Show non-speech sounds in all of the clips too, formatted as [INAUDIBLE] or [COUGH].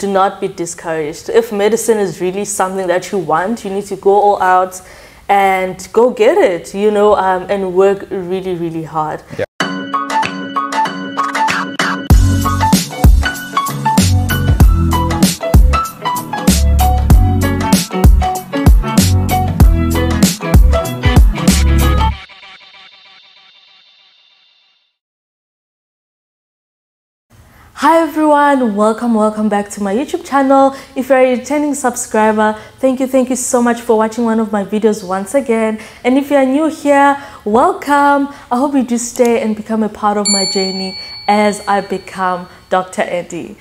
do not be discouraged. If medicine is really something that you want, you need to go all out and go get it, you know, um, and work really, really hard. Yeah. Hi everyone, welcome, welcome back to my YouTube channel. If you're a returning subscriber, thank you, thank you so much for watching one of my videos once again. And if you're new here, welcome. I hope you do stay and become a part of my journey as I become Dr. Eddie.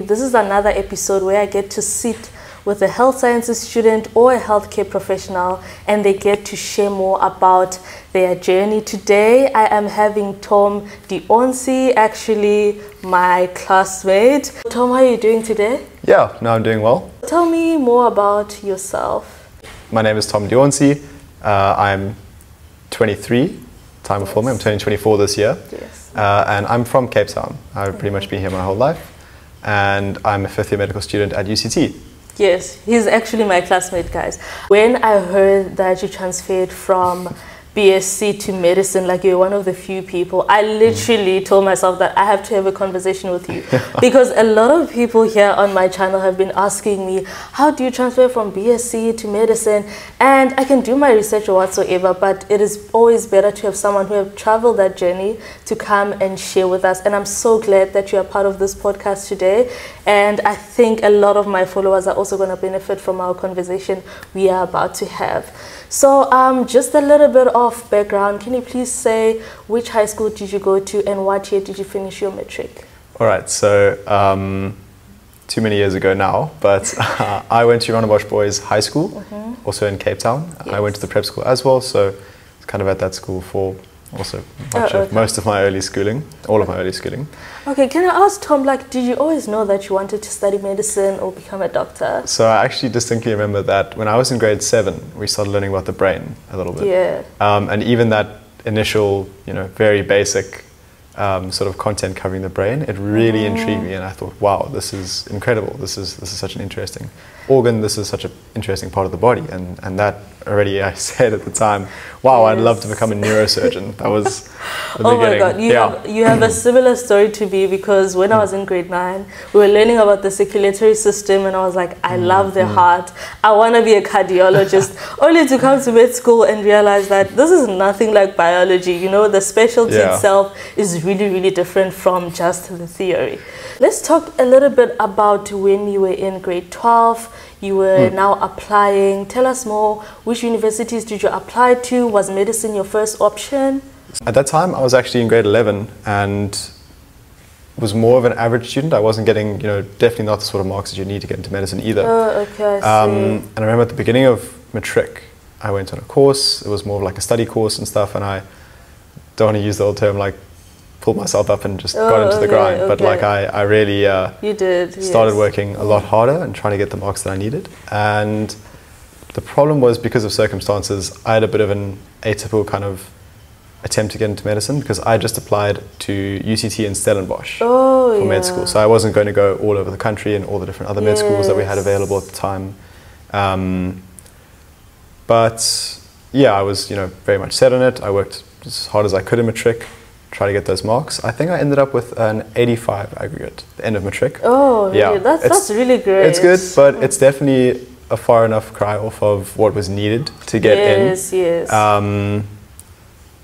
This is another episode where I get to sit with a health sciences student or a healthcare professional and they get to share more about their journey. Today I am having Tom D'Auncey, actually my classmate. Tom, how are you doing today? Yeah, no, I'm doing well. Tell me more about yourself. My name is Tom D'Auncey. Uh, I'm 23, time before me. I'm turning 24 this year. Yes. Uh, and I'm from Cape Town. I've pretty much been here my whole life. And I'm a fifth year medical student at UCT. Yes, he's actually my classmate, guys. When I heard that you transferred from BSc to medicine, like you're one of the few people, I literally mm. told myself that I have to have a conversation with you. [LAUGHS] because a lot of people here on my channel have been asking me, how do you transfer from BSc to medicine? And I can do my research or whatsoever, but it is always better to have someone who have traveled that journey to come and share with us. And I'm so glad that you are part of this podcast today. And I think a lot of my followers are also going to benefit from our conversation we are about to have. So um, just a little bit of background. Can you please say which high school did you go to and what year did you finish your matric? All right, so um, too many years ago now, but uh, [LAUGHS] I went to Rondebosch Boys High School, mm -hmm. also in Cape Town. Yes. I went to the prep school as well, so it's kind of at that school for also much oh, okay. of most of my early schooling, all of my early schooling. Okay, can I ask Tom, like, did you always know that you wanted to study medicine or become a doctor? So I actually distinctly remember that when I was in grade seven, we started learning about the brain a little bit. Yeah. Um, and even that initial, you know, very basic um, sort of content covering the brain, it really mm. intrigued me, and I thought, wow, this is incredible. This is this is such an interesting organ. This is such an interesting part of the body, and and that already I [LAUGHS] said at the time, wow, yes. I'd love to become a neurosurgeon. That was [LAUGHS] the oh my god, you yeah. have you have a [CLEARS THROAT] similar story to me because when I was in grade nine, we were learning about the circulatory system, and I was like, I mm, love the mm. heart. I want to be a cardiologist. [LAUGHS] only to come to med school and realize that this is nothing like biology. You know, the specialty yeah. itself is really really different from just the theory. Let's talk a little bit about when you were in grade twelve you were mm. now applying. Tell us more. Which universities did you apply to? Was medicine your first option? At that time, I was actually in grade 11 and was more of an average student. I wasn't getting, you know, definitely not the sort of marks that you need to get into medicine either. Oh, okay. I um, and I remember at the beginning of matric, I went on a course. It was more of like a study course and stuff. And I don't want to use the old term like pulled myself up and just oh, got into okay, the grind. Okay. But like I, I really uh, you did started yes. working a lot harder and trying to get the marks that I needed. And the problem was because of circumstances, I had a bit of an atypical kind of attempt to get into medicine because I just applied to UCT and Stellenbosch oh, for yeah. med school. So I wasn't going to go all over the country and all the different other yes. med schools that we had available at the time. Um, but yeah, I was you know very much set on it. I worked as hard as I could in matric try to get those marks. I think I ended up with an 85 aggregate at the end of matric. Oh, yeah, really? that's, that's really great. It's good, but it's definitely a far enough cry off of what was needed to get yes, in. Yes, yes. Um,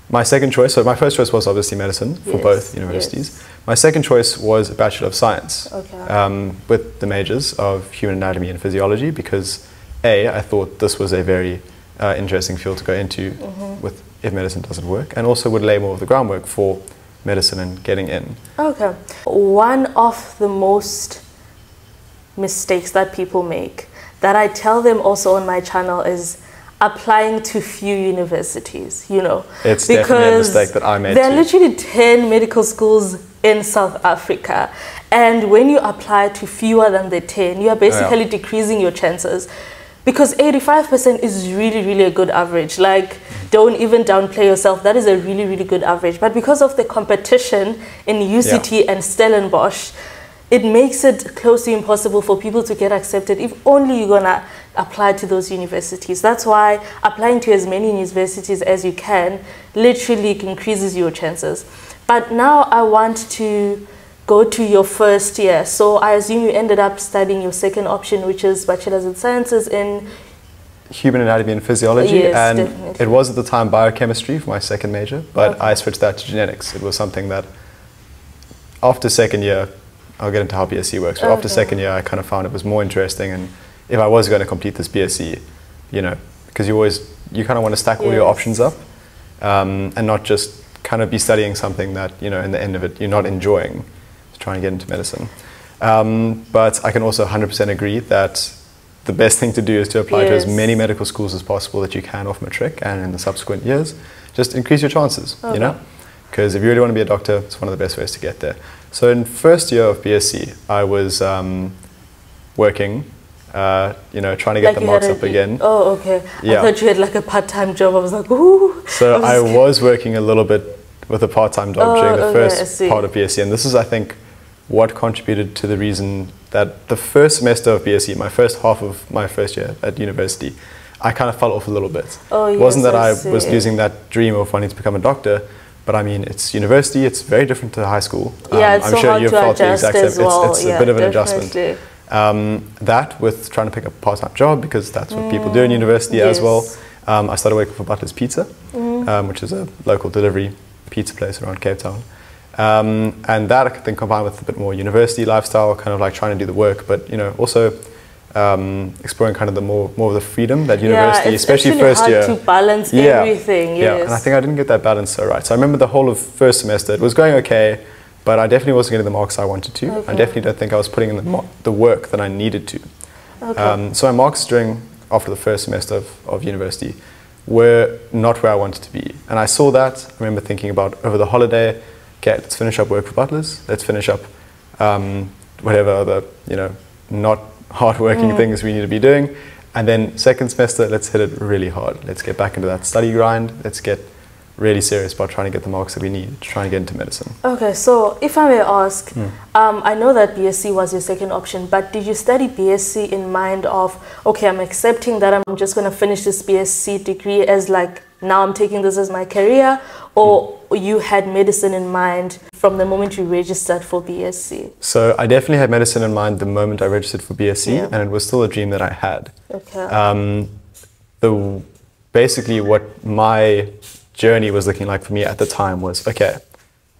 my second choice, so my first choice was obviously medicine for yes, both universities. Yes. My second choice was a Bachelor of Science okay. um, with the majors of human anatomy and physiology because A, I thought this was a very uh, interesting field to go into mm-hmm. with if medicine doesn't work, and also would lay more of the groundwork for medicine and getting in. Okay. One of the most mistakes that people make that I tell them also on my channel is applying to few universities, you know. It's because definitely a mistake that I made. There are literally 10 medical schools in South Africa. And when you apply to fewer than the 10, you are basically oh, yeah. decreasing your chances because 85% is really really a good average. Like don't even downplay yourself. That is a really really good average. But because of the competition in uct Yeah. and stellenbosch it makes it close to impossible for people to get accepted if only you're gonna apply to those universities. That's why applying to as many universities as you can literally increases your chances. But now i want to go to your first year so i assume you ended up studying your second option which is bachelor's in sciences in Human anatomy and physiology, Yes, and definitely. it was at the time biochemistry for my second major, but Okay. I switched that to genetics. It was something that after second year, I'll get into how BSc works, but after second year, I kind of found it was more interesting, and if I was going to complete this BSc, you know, because you always you kind of want to stack all your options up, um, and not just kind of be studying something that you know in the end of it you're not enjoying, trying to get into medicine. Um, but I can also 100% agree that the best thing to do is to apply to as many medical schools as possible that you can off matric and in the subsequent years. Just increase your chances, Okay. you know? Because if you really want to be a doctor, it's one of the best ways to get there. So in first year of BSc, I was um, working, uh, you know, trying to get the marks up again. Oh, okay. Yeah. I thought you had like a part-time job. I was like, ooh. So was I was working a little bit with a part-time job Oh, during the okay, first part of BSc, and this is, I think, what contributed to the reason that the first semester of BSc, my first half of my first year at university, I kind of fell off a little bit. Oh, it wasn't that I I, was losing that dream of wanting to become a doctor, but I mean, it's university. It's very different to high school. Yeah, it's I'm so sure you've felt the exact same. well. It's, it's yeah, a bit of an adjustment. definitely. Um, that with trying to pick a part-time job because that's what people do in university as well. Um, I started working for Butler's Pizza, um, which is a local delivery pizza place around Cape Town. Um, and that I think combined with a bit more university lifestyle, kind of like trying to do the work, but you know also um, exploring kind of the more more of the freedom that university, yeah, especially first year. to balance Yeah. everything. Yes. Yeah, and I think I didn't get that balance so right. So I remember the whole of first semester, it was going okay, but I definitely wasn't getting the marks I wanted to. I definitely don't think I was putting in the, the work that I needed to. okay. Um, so my marks during after the first semester of, of university were not where I wanted to be, and I saw that. I remember thinking about over the holiday, okay, let's finish up work for butlers. Let's finish up um, whatever other you know not hardworking things we need to be doing, and then second semester, let's hit it really hard. Let's get back into that study grind. Let's get really serious about trying to get the marks that we need trying to try and get into medicine. Okay, so if I may ask, Hmm. um, I know that BSc was your second option, but did you study BSc in mind of, okay, I'm accepting that I'm just going to finish this BSc degree as like, now I'm taking this as my career, or you had medicine in mind from the moment you registered for BSc? So I definitely had medicine in mind the moment I registered for BSc, Yeah. and it was still a dream that I had. Okay. Um, the basically what my journey was looking like for me at the time was okay.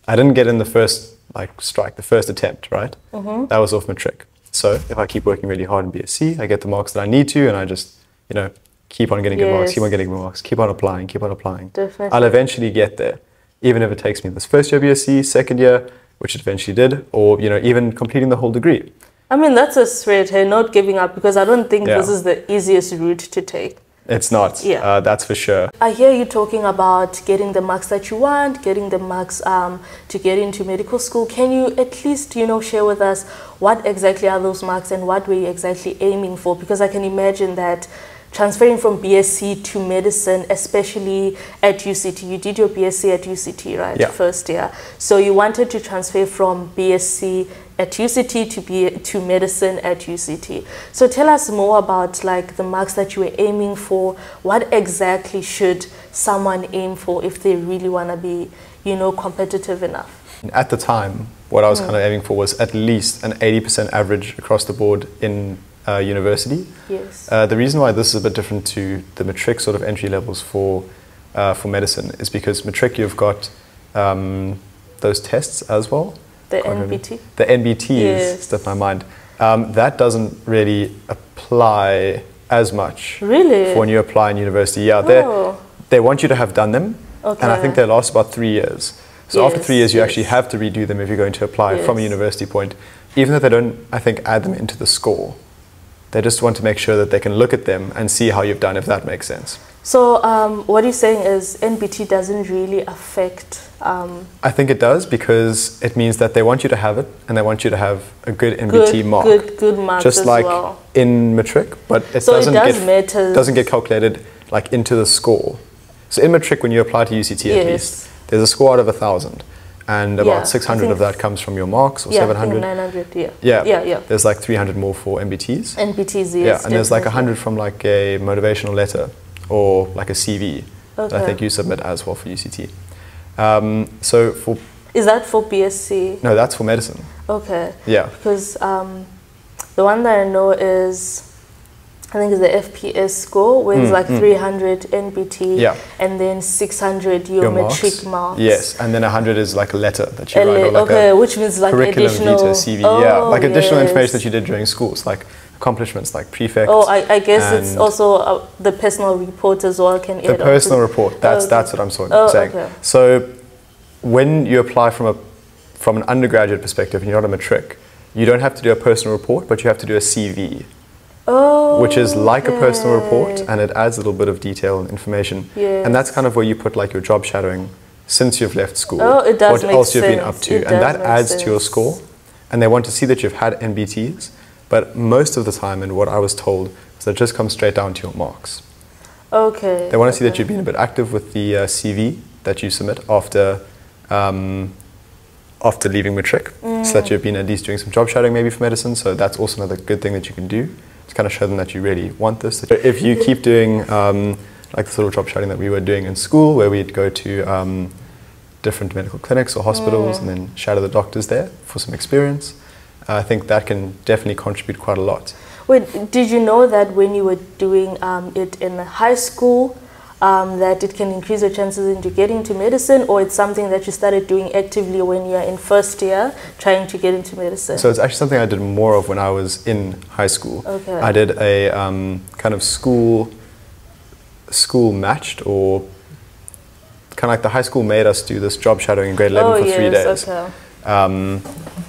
I didn't get in the first like strike, the first attempt, right? Mm-hmm. That was off matric. So if I keep working really hard in BSc, I get the marks that I need to, and I just you know keep on getting good marks, keep on getting good marks, keep on applying, keep on applying. Definitely. I'll eventually get there, even if it takes me this first year BSc, second year, which it eventually did, or you know even completing the whole degree. I mean, that's a straight, hey, not giving up, because I don't think Yeah. this is the easiest route to take. It's not. Yeah. Uh, that's for sure. I hear you talking about getting the marks that you want, getting the marks um, to get into medical school. Can you at least, you know, share with us what exactly are those marks and what were you exactly aiming for? Because I can imagine that transferring from BSc to medicine, especially at UCT, you did your BSc at UCT, right? Yeah. First year. So you wanted to transfer from BSc at UCT to be to medicine at UCT. So tell us more about like the marks that you were aiming for. What exactly should someone aim for if they really want to be, you know, competitive enough? At the time, what I was mm. kind of aiming for was at least an 80% average across the board in uh, university. Yes. Uh, the reason why this is a bit different to the matric sort of entry levels for uh, for medicine is because matric you've got um, those tests as well. the. NBT. The NBTs Yes. slipped my mind. Um, that doesn't really apply as much Really? for when you apply in university. Yeah, they Oh. they want you to have done them, okay. and I think they last about three years. So after three years, you yes. actually have to redo them if you're going to apply from a university point, even though they don't, I think, add them into the score. They just want to make sure that they can look at them and see how you've done, if that makes sense. So um, what you're saying is NBT doesn't really affect. Um, I think it does because it means that they want you to have it and they want you to have a good NBT good, mark. good, good marks just like well. in matric, but it So doesn't does get doesn't get calculated like into the score. So in matric, when you apply to UCT at Yes. least, there's a score out of a thousand, and about I 600 of that comes from your marks or yeah, 700. 900. Yeah. Yeah, Yeah, yeah. There's like 300 more for MBTs. NBTs, yes. yeah, and there's like definitely. 100 from like a motivational letter or like a CV that I think you submit as well for UCT. Um, so for Is that for BSc? no, that's for medicine. Okay. Yeah, Because um, the one that I know is, I think it's the FPS score, where it's Mm, like mm. 300 NBT yeah. and then 600 your, Your matric marks. Yes, and then 100 is like a letter that you LA, write or like okay, a which means like curriculum additional. CV. yeah, Oh, like additional yes. information that you did during schools, like accomplishments, like prefect. Oh, I, I guess it's also uh, the personal report as well can the personal to- report. That's okay. that's what I'm sort Oh, of saying. okay. So when you apply from a from an undergraduate perspective, and you're not a matric, you don't have to do a personal report, but you have to do a CV, Oh, which is like a personal report, and it adds a little bit of detail and information. And that's kind of where you put like your job shadowing since you've left school. Oh, it does What make else you've been up to, It and that adds to your score. And they want to see that you've had NBTs, but most of the time, and what I was told, is that it just comes straight down to your marks. Okay. They want to see that you've been a bit active with the uh, CV that you submit after um, after leaving matric, so that you've been at least doing some job shadowing maybe for medicine. So that's also another good thing that you can do to kind of show them that you really want this. If you keep doing um, like the sort of job shadowing that we were doing in school, where we'd go to um, different medical clinics or hospitals and then shadow the doctors there for some experience, I think that can definitely contribute quite a lot. Wait, did you know that when you were doing um, it in high school, um, that it can increase your chances into getting into medicine, or it's something that you started doing actively when you're in first year trying to get into medicine? So it's actually something I did more of when I was in high school. Okay. I did a um, kind of school school matched or kind of like the high school made us do this job shadowing in grade 11 oh for yes, three days. okay. Um,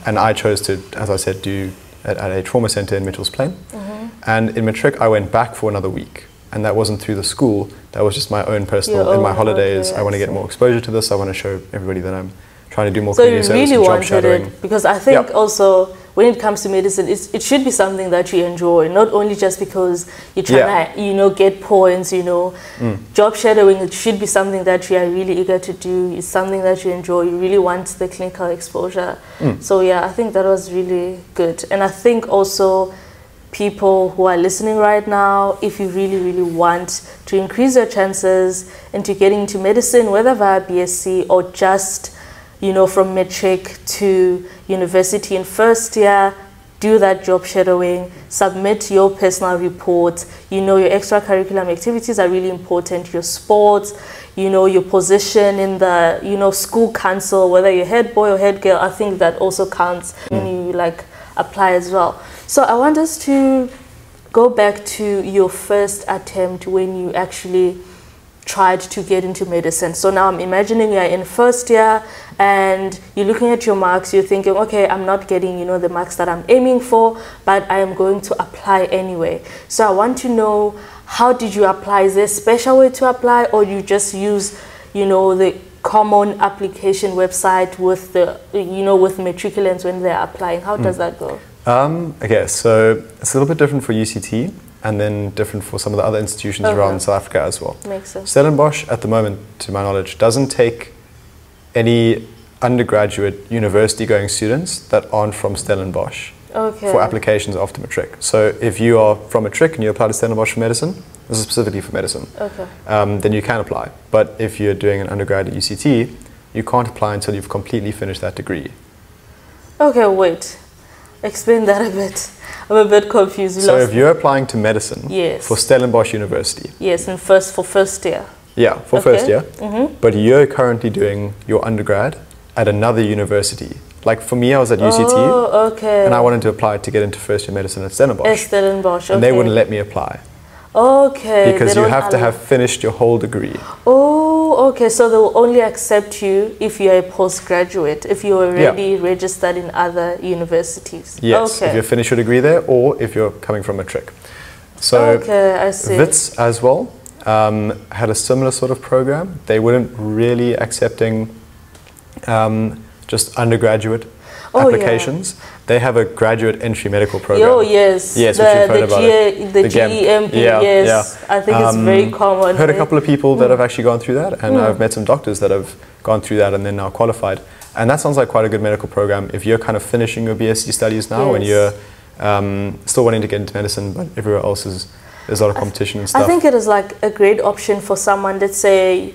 and I chose to, as I said, do at, at a trauma center in Mitchell's Plain. Mm-hmm. And in matric, I went back for another week. And that wasn't through the school, that was just my own personal, Your in my holidays. okay, I want to get more exposure to this. I want to show everybody that I'm trying to do more So you community service really and job wanted shadowing. it because I think Yeah. also when it comes to medicine, it's, it should be something that you enjoy, not only just because you're trying Yeah. to, you know, get points. You know, Mm. job shadowing it should be something that you are really eager to do. It's something that you enjoy. You really want the clinical exposure. Mm. So yeah, I think that was really good, and I think also people who are listening right now, if you really, really want to increase your chances into getting into medicine, whether via BSc or just, you know, from matric to university in first year, do that job shadowing, submit your personal report. You know, your extracurricular activities are really important, your sports, you know, your position in the, you know, school council, whether you're head boy or head girl, I think that also counts mm. when you like apply as well. So I want us to go back to your first attempt when you actually tried to get into medicine. So now I'm imagining you're in first year and you're looking at your marks, you're thinking, okay, I'm not getting, you know, the marks that I'm aiming for, but I am going to apply anyway. So I want to know how did you apply? Is there a special way to apply or you just use, you know, the common application website with the, you know, with matriculants when they're applying? How does hmm. that go? Um, okay, so it's a little bit different for UCT and then different for some of the other institutions Okay. around South Africa as well. Makes sense. Stellenbosch, at the moment, to my knowledge, doesn't take any undergraduate university going students that aren't from Stellenbosch Okay. for applications after matric. So if you are from matric and you apply to Stellenbosch for medicine, this is specifically for medicine, Okay. um, then you can apply. But if you're doing an undergrad at UCT, you can't apply until you've completely finished that degree. Okay, wait. Explain that a bit. I'm a bit confused. You So if you're applying to medicine Yes. for Stellenbosch University, Yes, and first for first year. yeah, for first year, Mm-hmm. but you're currently doing your undergrad at another university. Like for me, I was at UCT Oh, okay. and I wanted to apply to get into first year medicine at Stellenbosch. At Stellenbosch. Okay. And they wouldn't let me apply Okay. because you have to have finished your whole degree. Oh, okay. So they will only accept you if you're a postgraduate, if you're already registered in other universities. Yes, Okay. if you finish your degree there or if you're coming from matric. So okay, I see. Wits as well. um, had a similar sort of program. They weren't really accepting um, just undergraduate Oh, yeah. applications. They have a graduate entry medical program. Oh yes, Yes, the which you've heard the, about G- the, GEMP. Yeah, yes, yeah. I think it's very Um, common. heard a couple of people that have actually gone through that, and Mm. I've met some doctors that have gone through that and then now qualified. And that sounds like quite a good medical program if you're kind of finishing your BSc studies now and you're um, still wanting to get into medicine, but everywhere else is there's a lot of competition and stuff. I think it is like a great option for someone. Let's say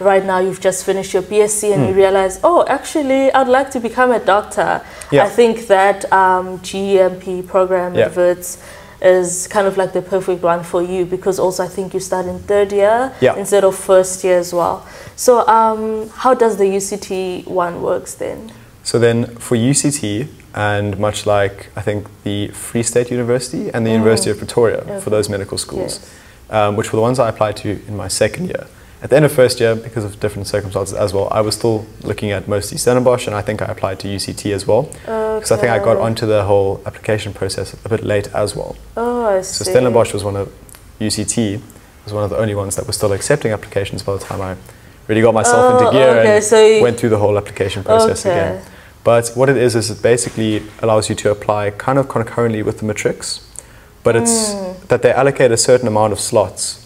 right now you've just finished your BSc and you realize, oh, actually, I'd like to become a doctor. Yeah. I think that um, GMP program Yeah. at is kind of like the perfect one for you because also I think you start in third year Yeah. instead of first year as well. So um, how does the UCT one works then? So then for UCT, and much like I think the Free State University and the University of Pretoria Okay. for those medical schools, Yes. um, which were the ones I applied to in my second year. At the end of first year, because of different circumstances as well, I was still looking at mostly Stellenbosch, and I think I applied to UCT as well. Because I think I got onto the whole application process a bit late as well. Oh, I see. So. Stellenbosch was one of UCT was one of the only ones that was still accepting applications by the time I really got myself Oh, into gear okay, and so went through the whole application process Okay. again. But what it is is it basically allows you to apply kind of concurrently with the matrics, but it's Hmm. that they allocate a certain amount of slots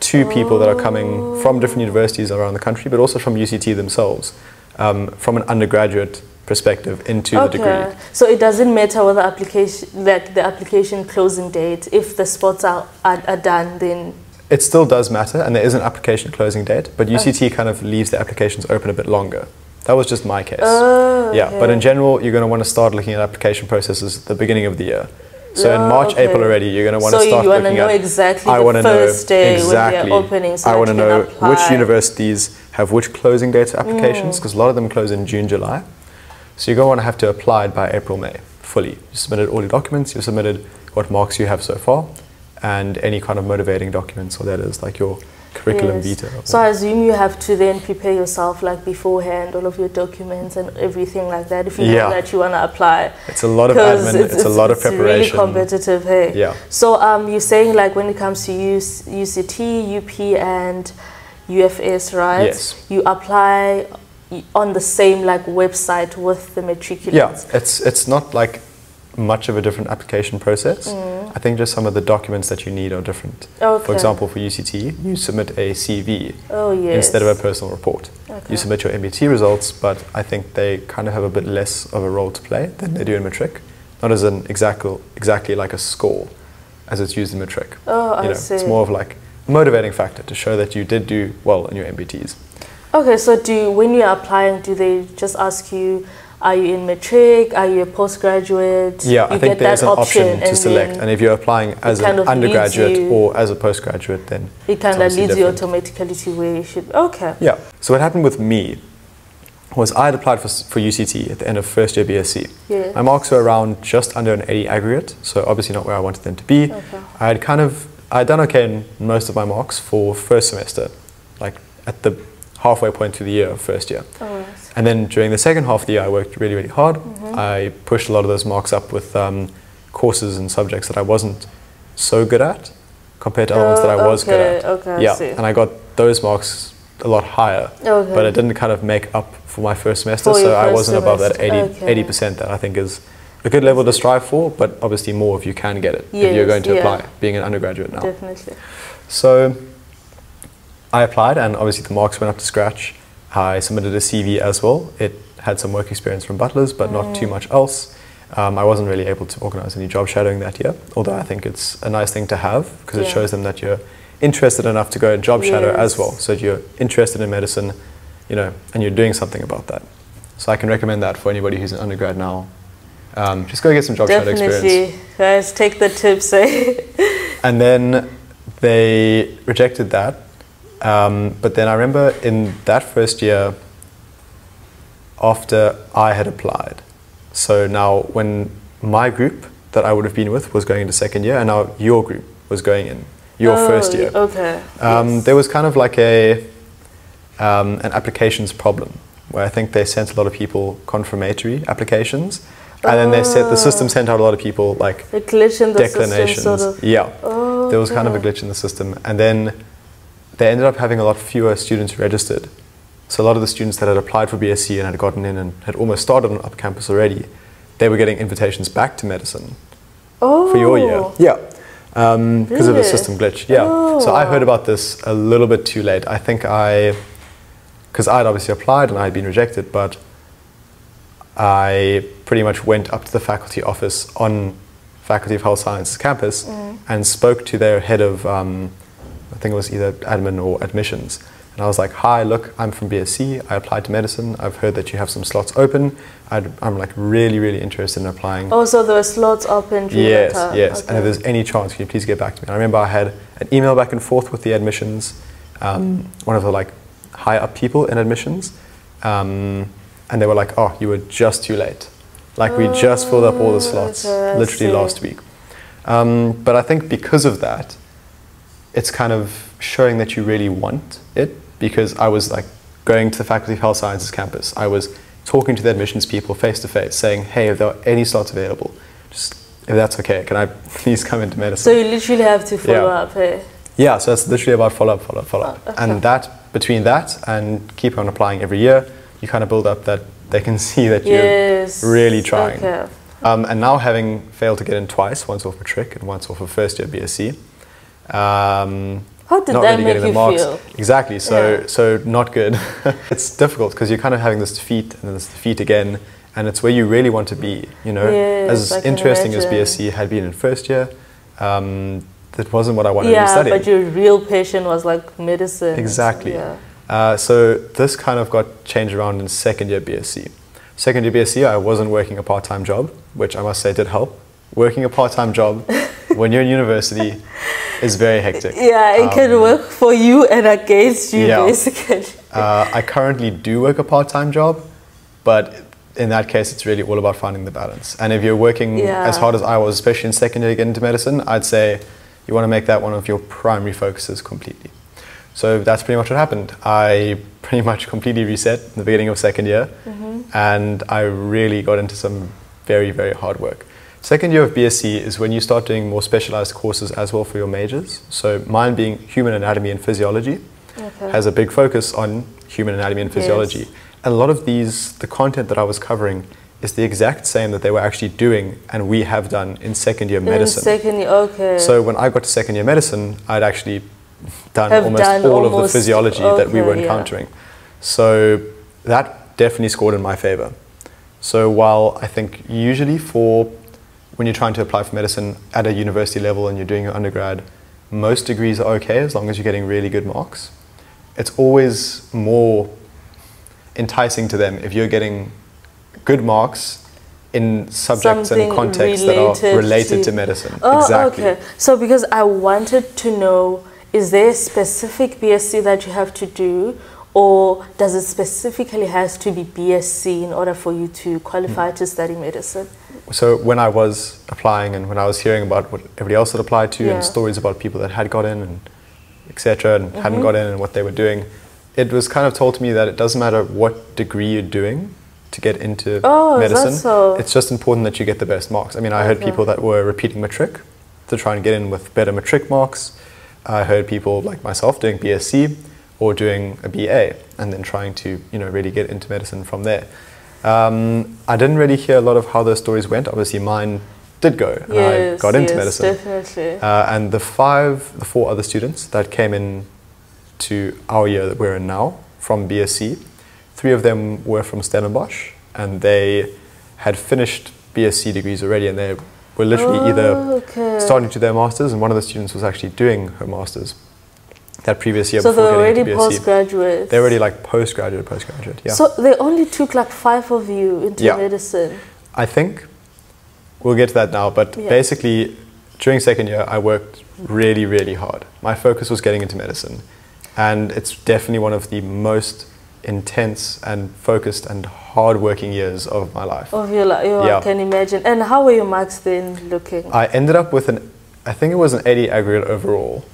to people that are coming from different universities around the country, but also from UCT themselves, um, from an undergraduate perspective into the degree. So it doesn't matter whether application like the application closing date. If the spots are, are, are done, then It still does matter, and there is an application closing date, but UCT kind of leaves the applications open a bit longer. That was just my case. Oh, yeah, but in general, you're going to want to start looking at application processes at the beginning of the year. So in March, okay. April already, you're going to want so to start you want to looking know at. exactly I the first know day exactly. when they're opening, so I want to know which universities have which closing dates Mm. applications, because a lot of them close in June, July. So you're going to want to have to apply it by April, May, fully. You submitted all your documents, you submitted what marks you have so far, and any kind of motivating documents, or that is like your curriculum Yes. vitae. So I assume you have to then prepare yourself like beforehand, all of your documents and everything like that. If you Yeah. know that you want to apply, It's a lot of admin, it's, a lot of it's really preparation. competitive. Hey. Yeah. So um, you're saying like when it comes to UCT, UP, and UFS, right? Yes. You apply on the same like website with the matriculants. Yeah, it's it's not like much of a different application process. I think just some of the documents that you need are different. Mm. Okay. For example, for UCT, you submit a CV Oh yes. instead of a personal report. Okay. You submit your MBT results, but I think they kind of have a bit less of a role to play than they do in matric. Not as an exactly exactly like a score as it's used in matric. Oh, I you know, see. it's more of like a motivating factor to show that you did do well in your MBTs. Okay, so do when you're applying, do they just ask you, are you in matric? Are you a postgraduate? Yeah, you I think get there's that an option, to and select. And if you're applying as an undergraduate you- or as a postgraduate, then it kind of leads you different. automatically to where you should. Okay. Yeah. So what happened with me was I had applied for, for UCT at the end of first year BSc. Yeah. My marks were around just under an 80 aggregate, so obviously not where I wanted them to be. Okay. I had kind of I had done okay in most of my marks for first semester, like at the halfway point through the year of first year. Alright. And then during the second half of the year, I worked really, really hard. Mm-hmm. I pushed a lot of those marks up with um, courses and subjects that I wasn't so good at compared to other ones that I Oh, was good at. okay, I yeah, see. and I got those marks a lot higher, Okay. but it didn't kind of make up for my first semester, For so your I wasn't above that semester, 80, okay. 80% that I think is a good level to strive for, but obviously more if you can get it, if you're going to yeah. apply, being an undergraduate now. Definitely. So I applied, and obviously the marks went up to scratch. I submitted a CV as well. It had some work experience from Butlers, but not Mm. too much else. Um, I wasn't really able to organize any job shadowing that year, although I think it's a nice thing to have because it shows them that you're interested enough to go and job shadow as well. So that you're interested in medicine, you know, and you're doing something about that. So I can recommend that for anybody who's an undergrad now. Um, just go get some job shadow experience. Definitely. Guys, take the tips. Eh? [LAUGHS] And then they rejected that. Um, but then I remember in that first year, after I had applied, so now when my group that I would have been with was going into second year, and now your group was going in your Oh, first year, Okay. um, yes. there was kind of like a um, an applications problem where I think they sent a lot of people confirmatory applications, and then they said the system sent out a lot of people like a glitch in the system, declinations. sort of. Yeah. Oh, Oh, there was kind of a glitch in the system, and then they ended up having a lot fewer students registered. So a lot of the students that had applied for BSc and had gotten in and had almost started on up campus already, they were getting invitations back to medicine Oh. for your year. Yeah. Because of a system glitch. Yeah. So I heard about this a little bit too late. I think I, because I'd obviously applied and I'd been rejected, but I pretty much went up to the faculty office on Faculty of Health Sciences campus Mm. and spoke to their head of, um, I think it was either admin or admissions. And I was like, hi, look, I'm from BSc. I applied to medicine. I've heard that you have some slots open. I'd, I'm like really, really interested in applying. Oh, so there were slots open Yes, time. yes. And if there's any chance, can you please get back to me? And I remember I had an email back and forth with the admissions, um, one of the like high up people in admissions, um, and they were like, "Oh, you were just too late. Like we just filled up all the Oh, slots okay, literally last week." Um, but I think because of that, it's kind of showing that you really want it because I was like going to the Faculty of Health Sciences campus. I was talking to the admissions people face to face, saying, "Hey, if there are any slots available, just if that's okay, can I [LAUGHS] please come into medicine?" So you literally have to follow Yeah. up. Eh? yeah, so that's literally about follow up, follow up, follow up, Oh, okay. and that between that and keep on applying every year, you kind of build up that they can [LAUGHS] see that you're really trying. Okay. um, and now having failed to get in twice, once off matric and once off a first year BSc, um, How did not that really make getting the marks. feel? Exactly. So Yeah. so not good. [LAUGHS] it's difficult because you're kind of having this defeat and then this defeat again, and it's where you really want to be. You know, Yes, as I interesting as. BSc had been in first year, um, that wasn't what I wanted to study. Yeah, but your real passion was like medicine. Exactly. Yeah. Uh, so this kind of got changed around in second year BSc. Second year BSc, I wasn't working a part time job, which I must say did help. Working a part time job [LAUGHS] when you're in university it's very hectic. Yeah, it can Um, work for you and against you, yeah. basically. Uh, I currently do work a part time job, but in that case, it's really all about finding the balance. And if you're working Yeah. as hard as I was, especially in second year to get into medicine, I'd say you want to make that one of your primary focuses completely. So that's pretty much what happened. I [LAUGHS] pretty much completely reset in the beginning of second year, Mm-hmm. and I really got into some very, very hard work. Second year of BSc is when you start doing more specialized courses as well for your majors. So mine being human anatomy and physiology Okay. has a big focus on human anatomy and physiology. Yes. And a lot of these, the content that I was covering is the exact same that they were actually doing and we have done in second year medicine. In second year, okay. so when I got to second year medicine, I'd actually done Have almost done all of the physiology that we okay, were yeah. encountering. So that definitely scored in my favor. So while I think usually for when you're trying to apply for medicine at a university level and you're doing your undergrad, most degrees are okay as long as you're getting really good marks. It's always more enticing to them if you're getting good marks in subjects Something and contexts that are related to- to, medicine. Oh, exactly. okay. So because I wanted to know, is there a specific BSc that you have to do, or does it specifically has to be BSc in order for you to qualify Hmm. to study medicine? So when I was applying and when I was hearing about what everybody else had applied to Yeah. and stories about people that had got in and etc. and Mm-hmm. hadn't got in and what they were doing, it was kind of told to me that it doesn't matter what degree you're doing to get into Oh, medicine. so? It's just important that you get the best marks. I mean, I heard people that were repeating matric to try and get in with better matric marks. I heard people like myself doing BSc or doing a BA and then trying to, you know, really get into medicine from there. Um, I didn't really hear a lot of how those stories went. Obviously, mine did go, and I got into yes, medicine. definitely. Uh, and the five, the four other students that came in to our year that we're in now from BSc, three of them were from Stellenbosch, and they had finished BSc degrees already, and they were literally either Oh, okay. starting to do their masters, and one of the students was actually doing her masters that previous year so before they're getting already postgraduates. They're already like postgraduate, postgraduate. Yeah. So they only took like five of you into Yeah. medicine. I think we'll get to that now, but Yeah. basically, during second year, I worked really, really hard. My focus was getting into medicine, and it's definitely one of the most intense and focused and hard-working years of my life. Of your life, oh, Yeah. I can imagine. And how were your marks then looking? I ended up with an, I think it was an 80 aggregate overall,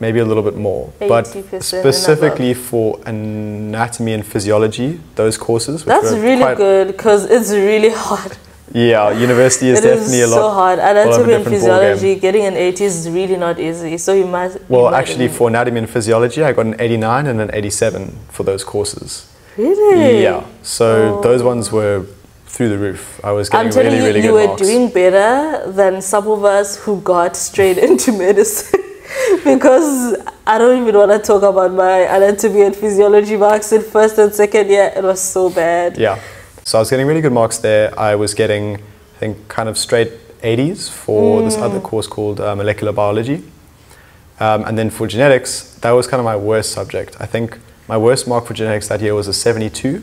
maybe a little bit more, but 80% and specifically for anatomy and physiology, those courses. That's really good because it's really hard. Yeah, university is [LAUGHS] It definitely is a lot. so hard. lot of a Anatomy and physiology, getting an 80 is really not easy. So you you Well, might actually, for anatomy and physiology, I got an 89 and an 87 for those courses. really. Yeah, so Oh. those ones were through the roof. I was getting I'm really, you, really you good were marks. doing better than some of us who got straight [LAUGHS] into medicine. [LAUGHS] because I don't even want to talk about my anatomy and physiology marks in first and second year. It was so bad. Yeah. So I was getting really good marks there. I was getting, I think, kind of straight 80s for this Mm. other course called uh, molecular biology. Um, and then for genetics, that was kind of my worst subject. I think my worst mark for genetics that year was a 72.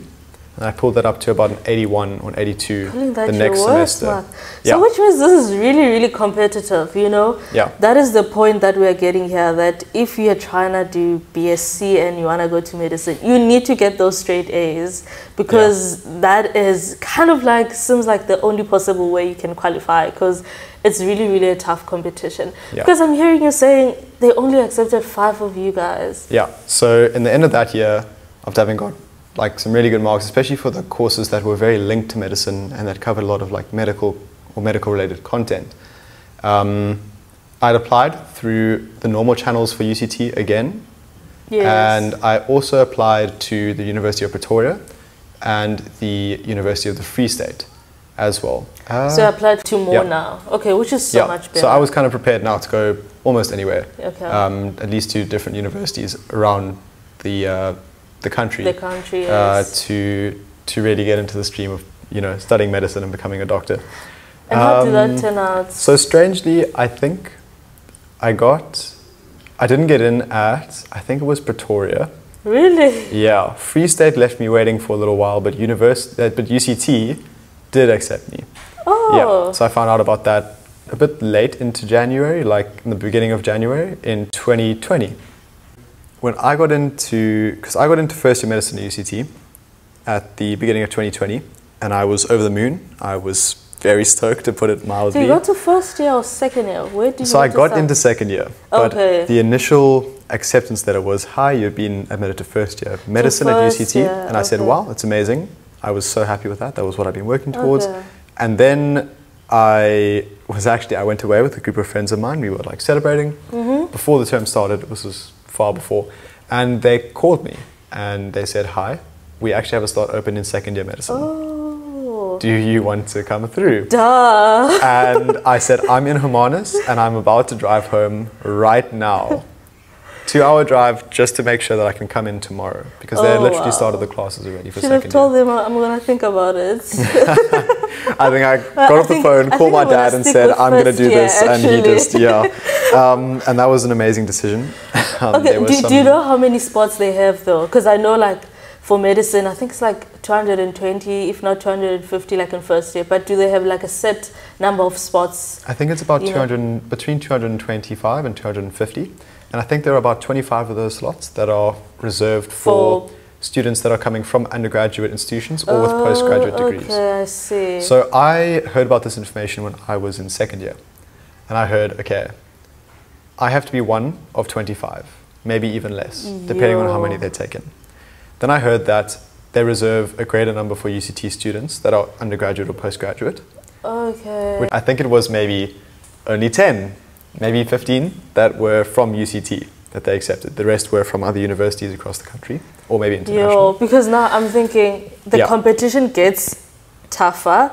And I pulled that up to about an 81 or an 82 Calling that the your next worst semester. mark. Yeah. So which means this is really, really competitive, you know? Yeah. That is the point that we're getting here that if you're trying to do BSc and you want to go to medicine, you need to get those straight A's because that is kind of like, seems like the only possible way you can qualify because it's really, really a tough competition. Yeah. Because I'm hearing you saying they only accepted five of you guys. Yeah. So in the end of that year, after having got like some really good marks, especially for the courses that were very linked to medicine and that covered a lot of like medical or medical related content, um, I'd applied through the normal channels for UCT again, Yes. and I also applied to the University of Pretoria and the University of the Free State as well. Uh, so I applied to more yeah. now. Okay, which is so yeah. much better. So I was kind of prepared now to go almost anywhere, Okay. um, at least to different universities around the uh, the country, the country uh, to to really get into the stream of you know studying medicine and becoming a doctor. and how did um, that turn out? So strangely, I think I got. I didn't get in at. I think it was Pretoria. really? Yeah, Free State left me waiting for a little while, but univers- uh, but UCT did accept me. Oh. Yeah, so I found out about that a bit late into January, like in the beginning of January in 2020. When I got into, because I got into first year medicine at UCT at the beginning of 2020, and I was over the moon. I was very stoked to put it mildly. So you got to first year or second year? Where did you So I got start? into second year, but Okay. the initial acceptance letter was, "Hi, you've been admitted to first year medicine at UCT," year, and I said, "Wow, that's amazing." I was so happy with that. That was what I've been working towards. Okay. And then I was actually I went away with a group of friends of mine. We were like celebrating Mm-hmm. before the term started. This was far before, and they called me and they said, "Hi, we actually have a slot open in second year medicine. Oh. Do you want to come through?" Duh. and I said, I'm in Hermanus and I'm about to drive home right now. Two hour drive just to make sure that I can come in tomorrow because they had Oh, literally wow. started the classes already for Should have second told year. them I'm gonna think about it. [LAUGHS] I think I got I off the phone, I called my dad and said, I'm going to do year, this. And he just, yeah. Um, and that was an amazing decision. [LAUGHS] Okay, there was do, do you know how many spots they have though? Because I know like for medicine, I think it's like 220, if not 250, like in first year. But do they have like a set number of spots? I think it's about you know- 200, between 225 and 250. And I think there are about 25 of those slots that are reserved for, For- students that are coming from undergraduate institutions or with postgraduate Oh, degrees. Okay, I see. So I heard about this information when I was in second year. And I heard, okay, I have to be one of 25, maybe even less, depending on how many they're taken. Then I heard that they reserve a greater number for UCT students that are undergraduate or postgraduate. okay. Which I think it was maybe only 10, maybe 15 that were from UCT that they accepted. The rest were from other universities across the country or maybe international. Yo, because now I'm thinking the Yeah. competition gets tougher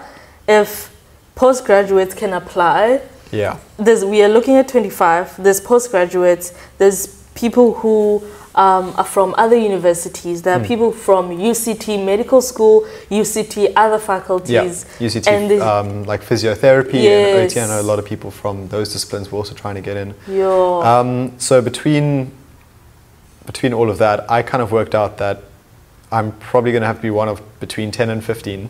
if postgraduates can apply. Yeah. There's, we are looking at 25. There's postgraduates. There's people who um, are from other universities. There are Hmm. people from UCT Medical School, UCT other faculties. Yeah, UCT, and um, like physiotherapy and Yes. OT. I know a lot of people from those disciplines were also trying to get in. Yo, Um, so between between all of that, I kind of worked out that I'm probably going to have to be one of between 10 and 15,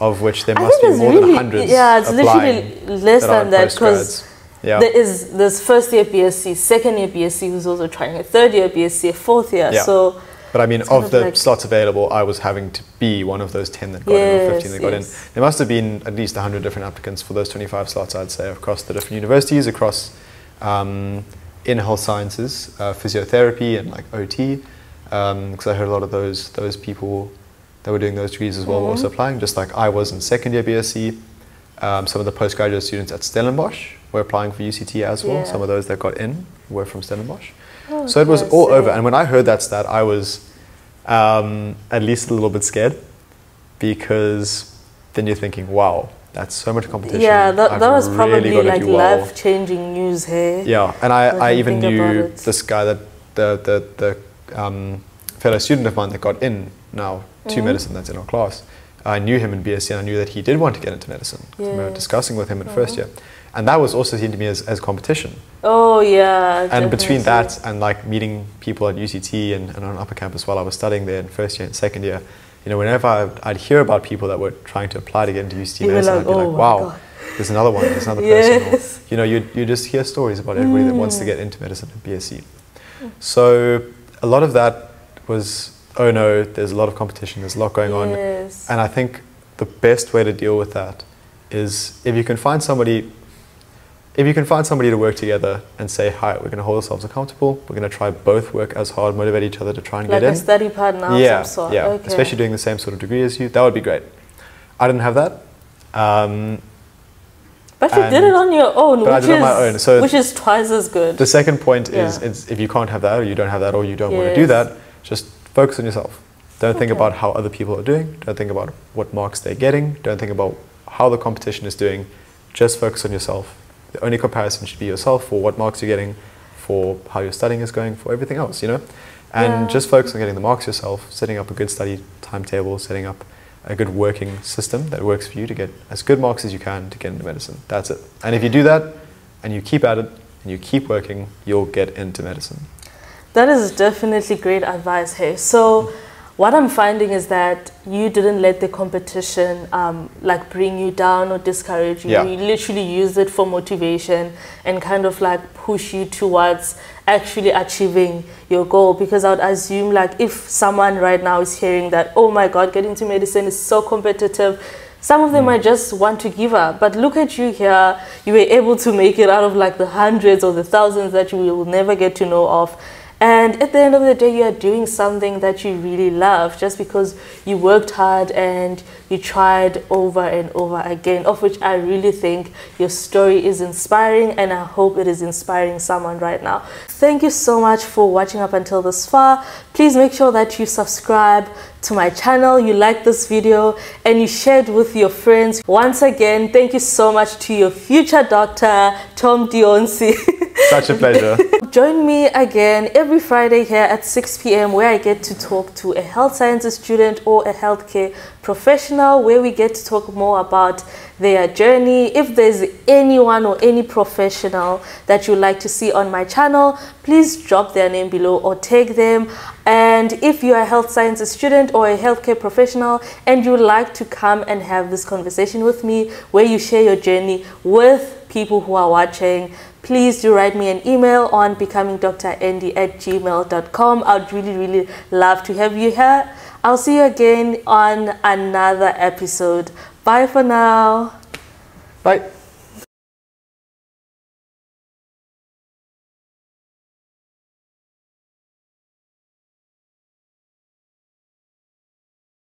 of which there I must be more really than hundreds. yeah, it's literally less that than that because yeah, there is there's first year BSc, second year BSc who's also trying a third year BSc, fourth year. Yeah. So but I mean, of of the like- slots available, I was having to be one of those 10 that got in or 15 that got yes. in. There must have been at least 100 different applicants for those 25 slots, I'd say, across the different universities, across um, in health sciences, uh, physiotherapy, and like OT. Because I heard a lot of those those people that were doing those degrees as well were Mm-hmm. also applying, just like I was in second year BSc. Um, some of the postgraduate students at Stellenbosch were applying for UCT as well. Yeah. Some of those that got in were from Stellenbosch. Oh, so it was all over. And when I heard that stat, I was um, at least a little bit scared because then you're thinking, wow, that's so much competition. Yeah, that, I've that was really probably like well. life changing news here. Yeah, and I, When I even knew this guy that the the, the um, fellow student of mine that got in now to Mhm. medicine that's in our class. I knew him in BSc and I knew that he did want to get into medicine. We were Yes. discussing with him in first Mhm. year. And that was also seen to me as, as competition. Oh yeah. And between that and like meeting people at UCT and, and on upper campus while I was studying there in first year and second year, you know, whenever I'd, I'd hear about people that were trying to apply to get into UCT You medicine, like, I'd be oh like, wow, God. there's another one, there's another [LAUGHS] person. Or, Yes. you know, you, you just hear stories about everybody that wants to Mm. get into medicine at BSc. So a lot of that was, oh no, there's a lot of competition, there's a lot going on. And I think the best way to deal with that is if you can find somebody, if you can find somebody to work together and say, hi, we're going to hold ourselves accountable, we're going to try both work as hard, motivate each other to try and like get a study partner yeah, sort. yeah, Okay. especially doing the same sort of degree as you, that would be great. I didn't have that. Um, But you did it on your own, which is own, so- which is twice as good. The second point is, Yeah. is if you can't have that or you don't have that or you don't want to do that, just focus on yourself. Don't think about how other people are doing. Don't think about what marks they're getting. Don't think about how the competition is doing. Just focus on yourself. The only comparison should be yourself for what marks you're getting, for how your studying is going, for everything else, you know? And Yeah. just focus on getting the marks yourself, setting up a good study timetable, setting up a good working system that works for you to get as good marks as you can to get into medicine. That's it. And if you do that and you keep at it and you keep working, you'll get into medicine. That is definitely great advice here. So, what I'm finding is that you didn't let the competition um, like bring you down or discourage you. Yeah. You literally used it for motivation and kind of like push you towards actually achieving your goal. Because I would assume like if someone right now is hearing that, oh my God, getting into medicine is so competitive. Some of them Mm. might just want to give up, but look at you here. You were able to make it out of like the hundreds or the thousands that you will never get to know of. And at the end of the day, you are doing something that you really love just because you worked hard and you tried over and over again, of which I really think your story is inspiring and I hope it is inspiring someone right now. Thank you so much for watching up until this far. Please make sure that you subscribe to my channel, you like this video, and you share it with your friends. Once again, thank you so much to your future doctor, Tom D'Auncey. Such a pleasure. [LAUGHS] Join me again every Friday here at 6 p.m. where I get to talk to a health sciences student or a healthcare professional where we get to talk more about their journey. If there's anyone or any professional that you'd like to see on my channel, please drop their name below or tag them. And if you're a health sciences student or a healthcare professional and you'd like to come and have this conversation with me where you share your journey with people who are watching, please do write me an email on becomingdrandy at gmail.com. I'd really, really love to have you here. I'll see you again on another episode. Bye for now. Bye.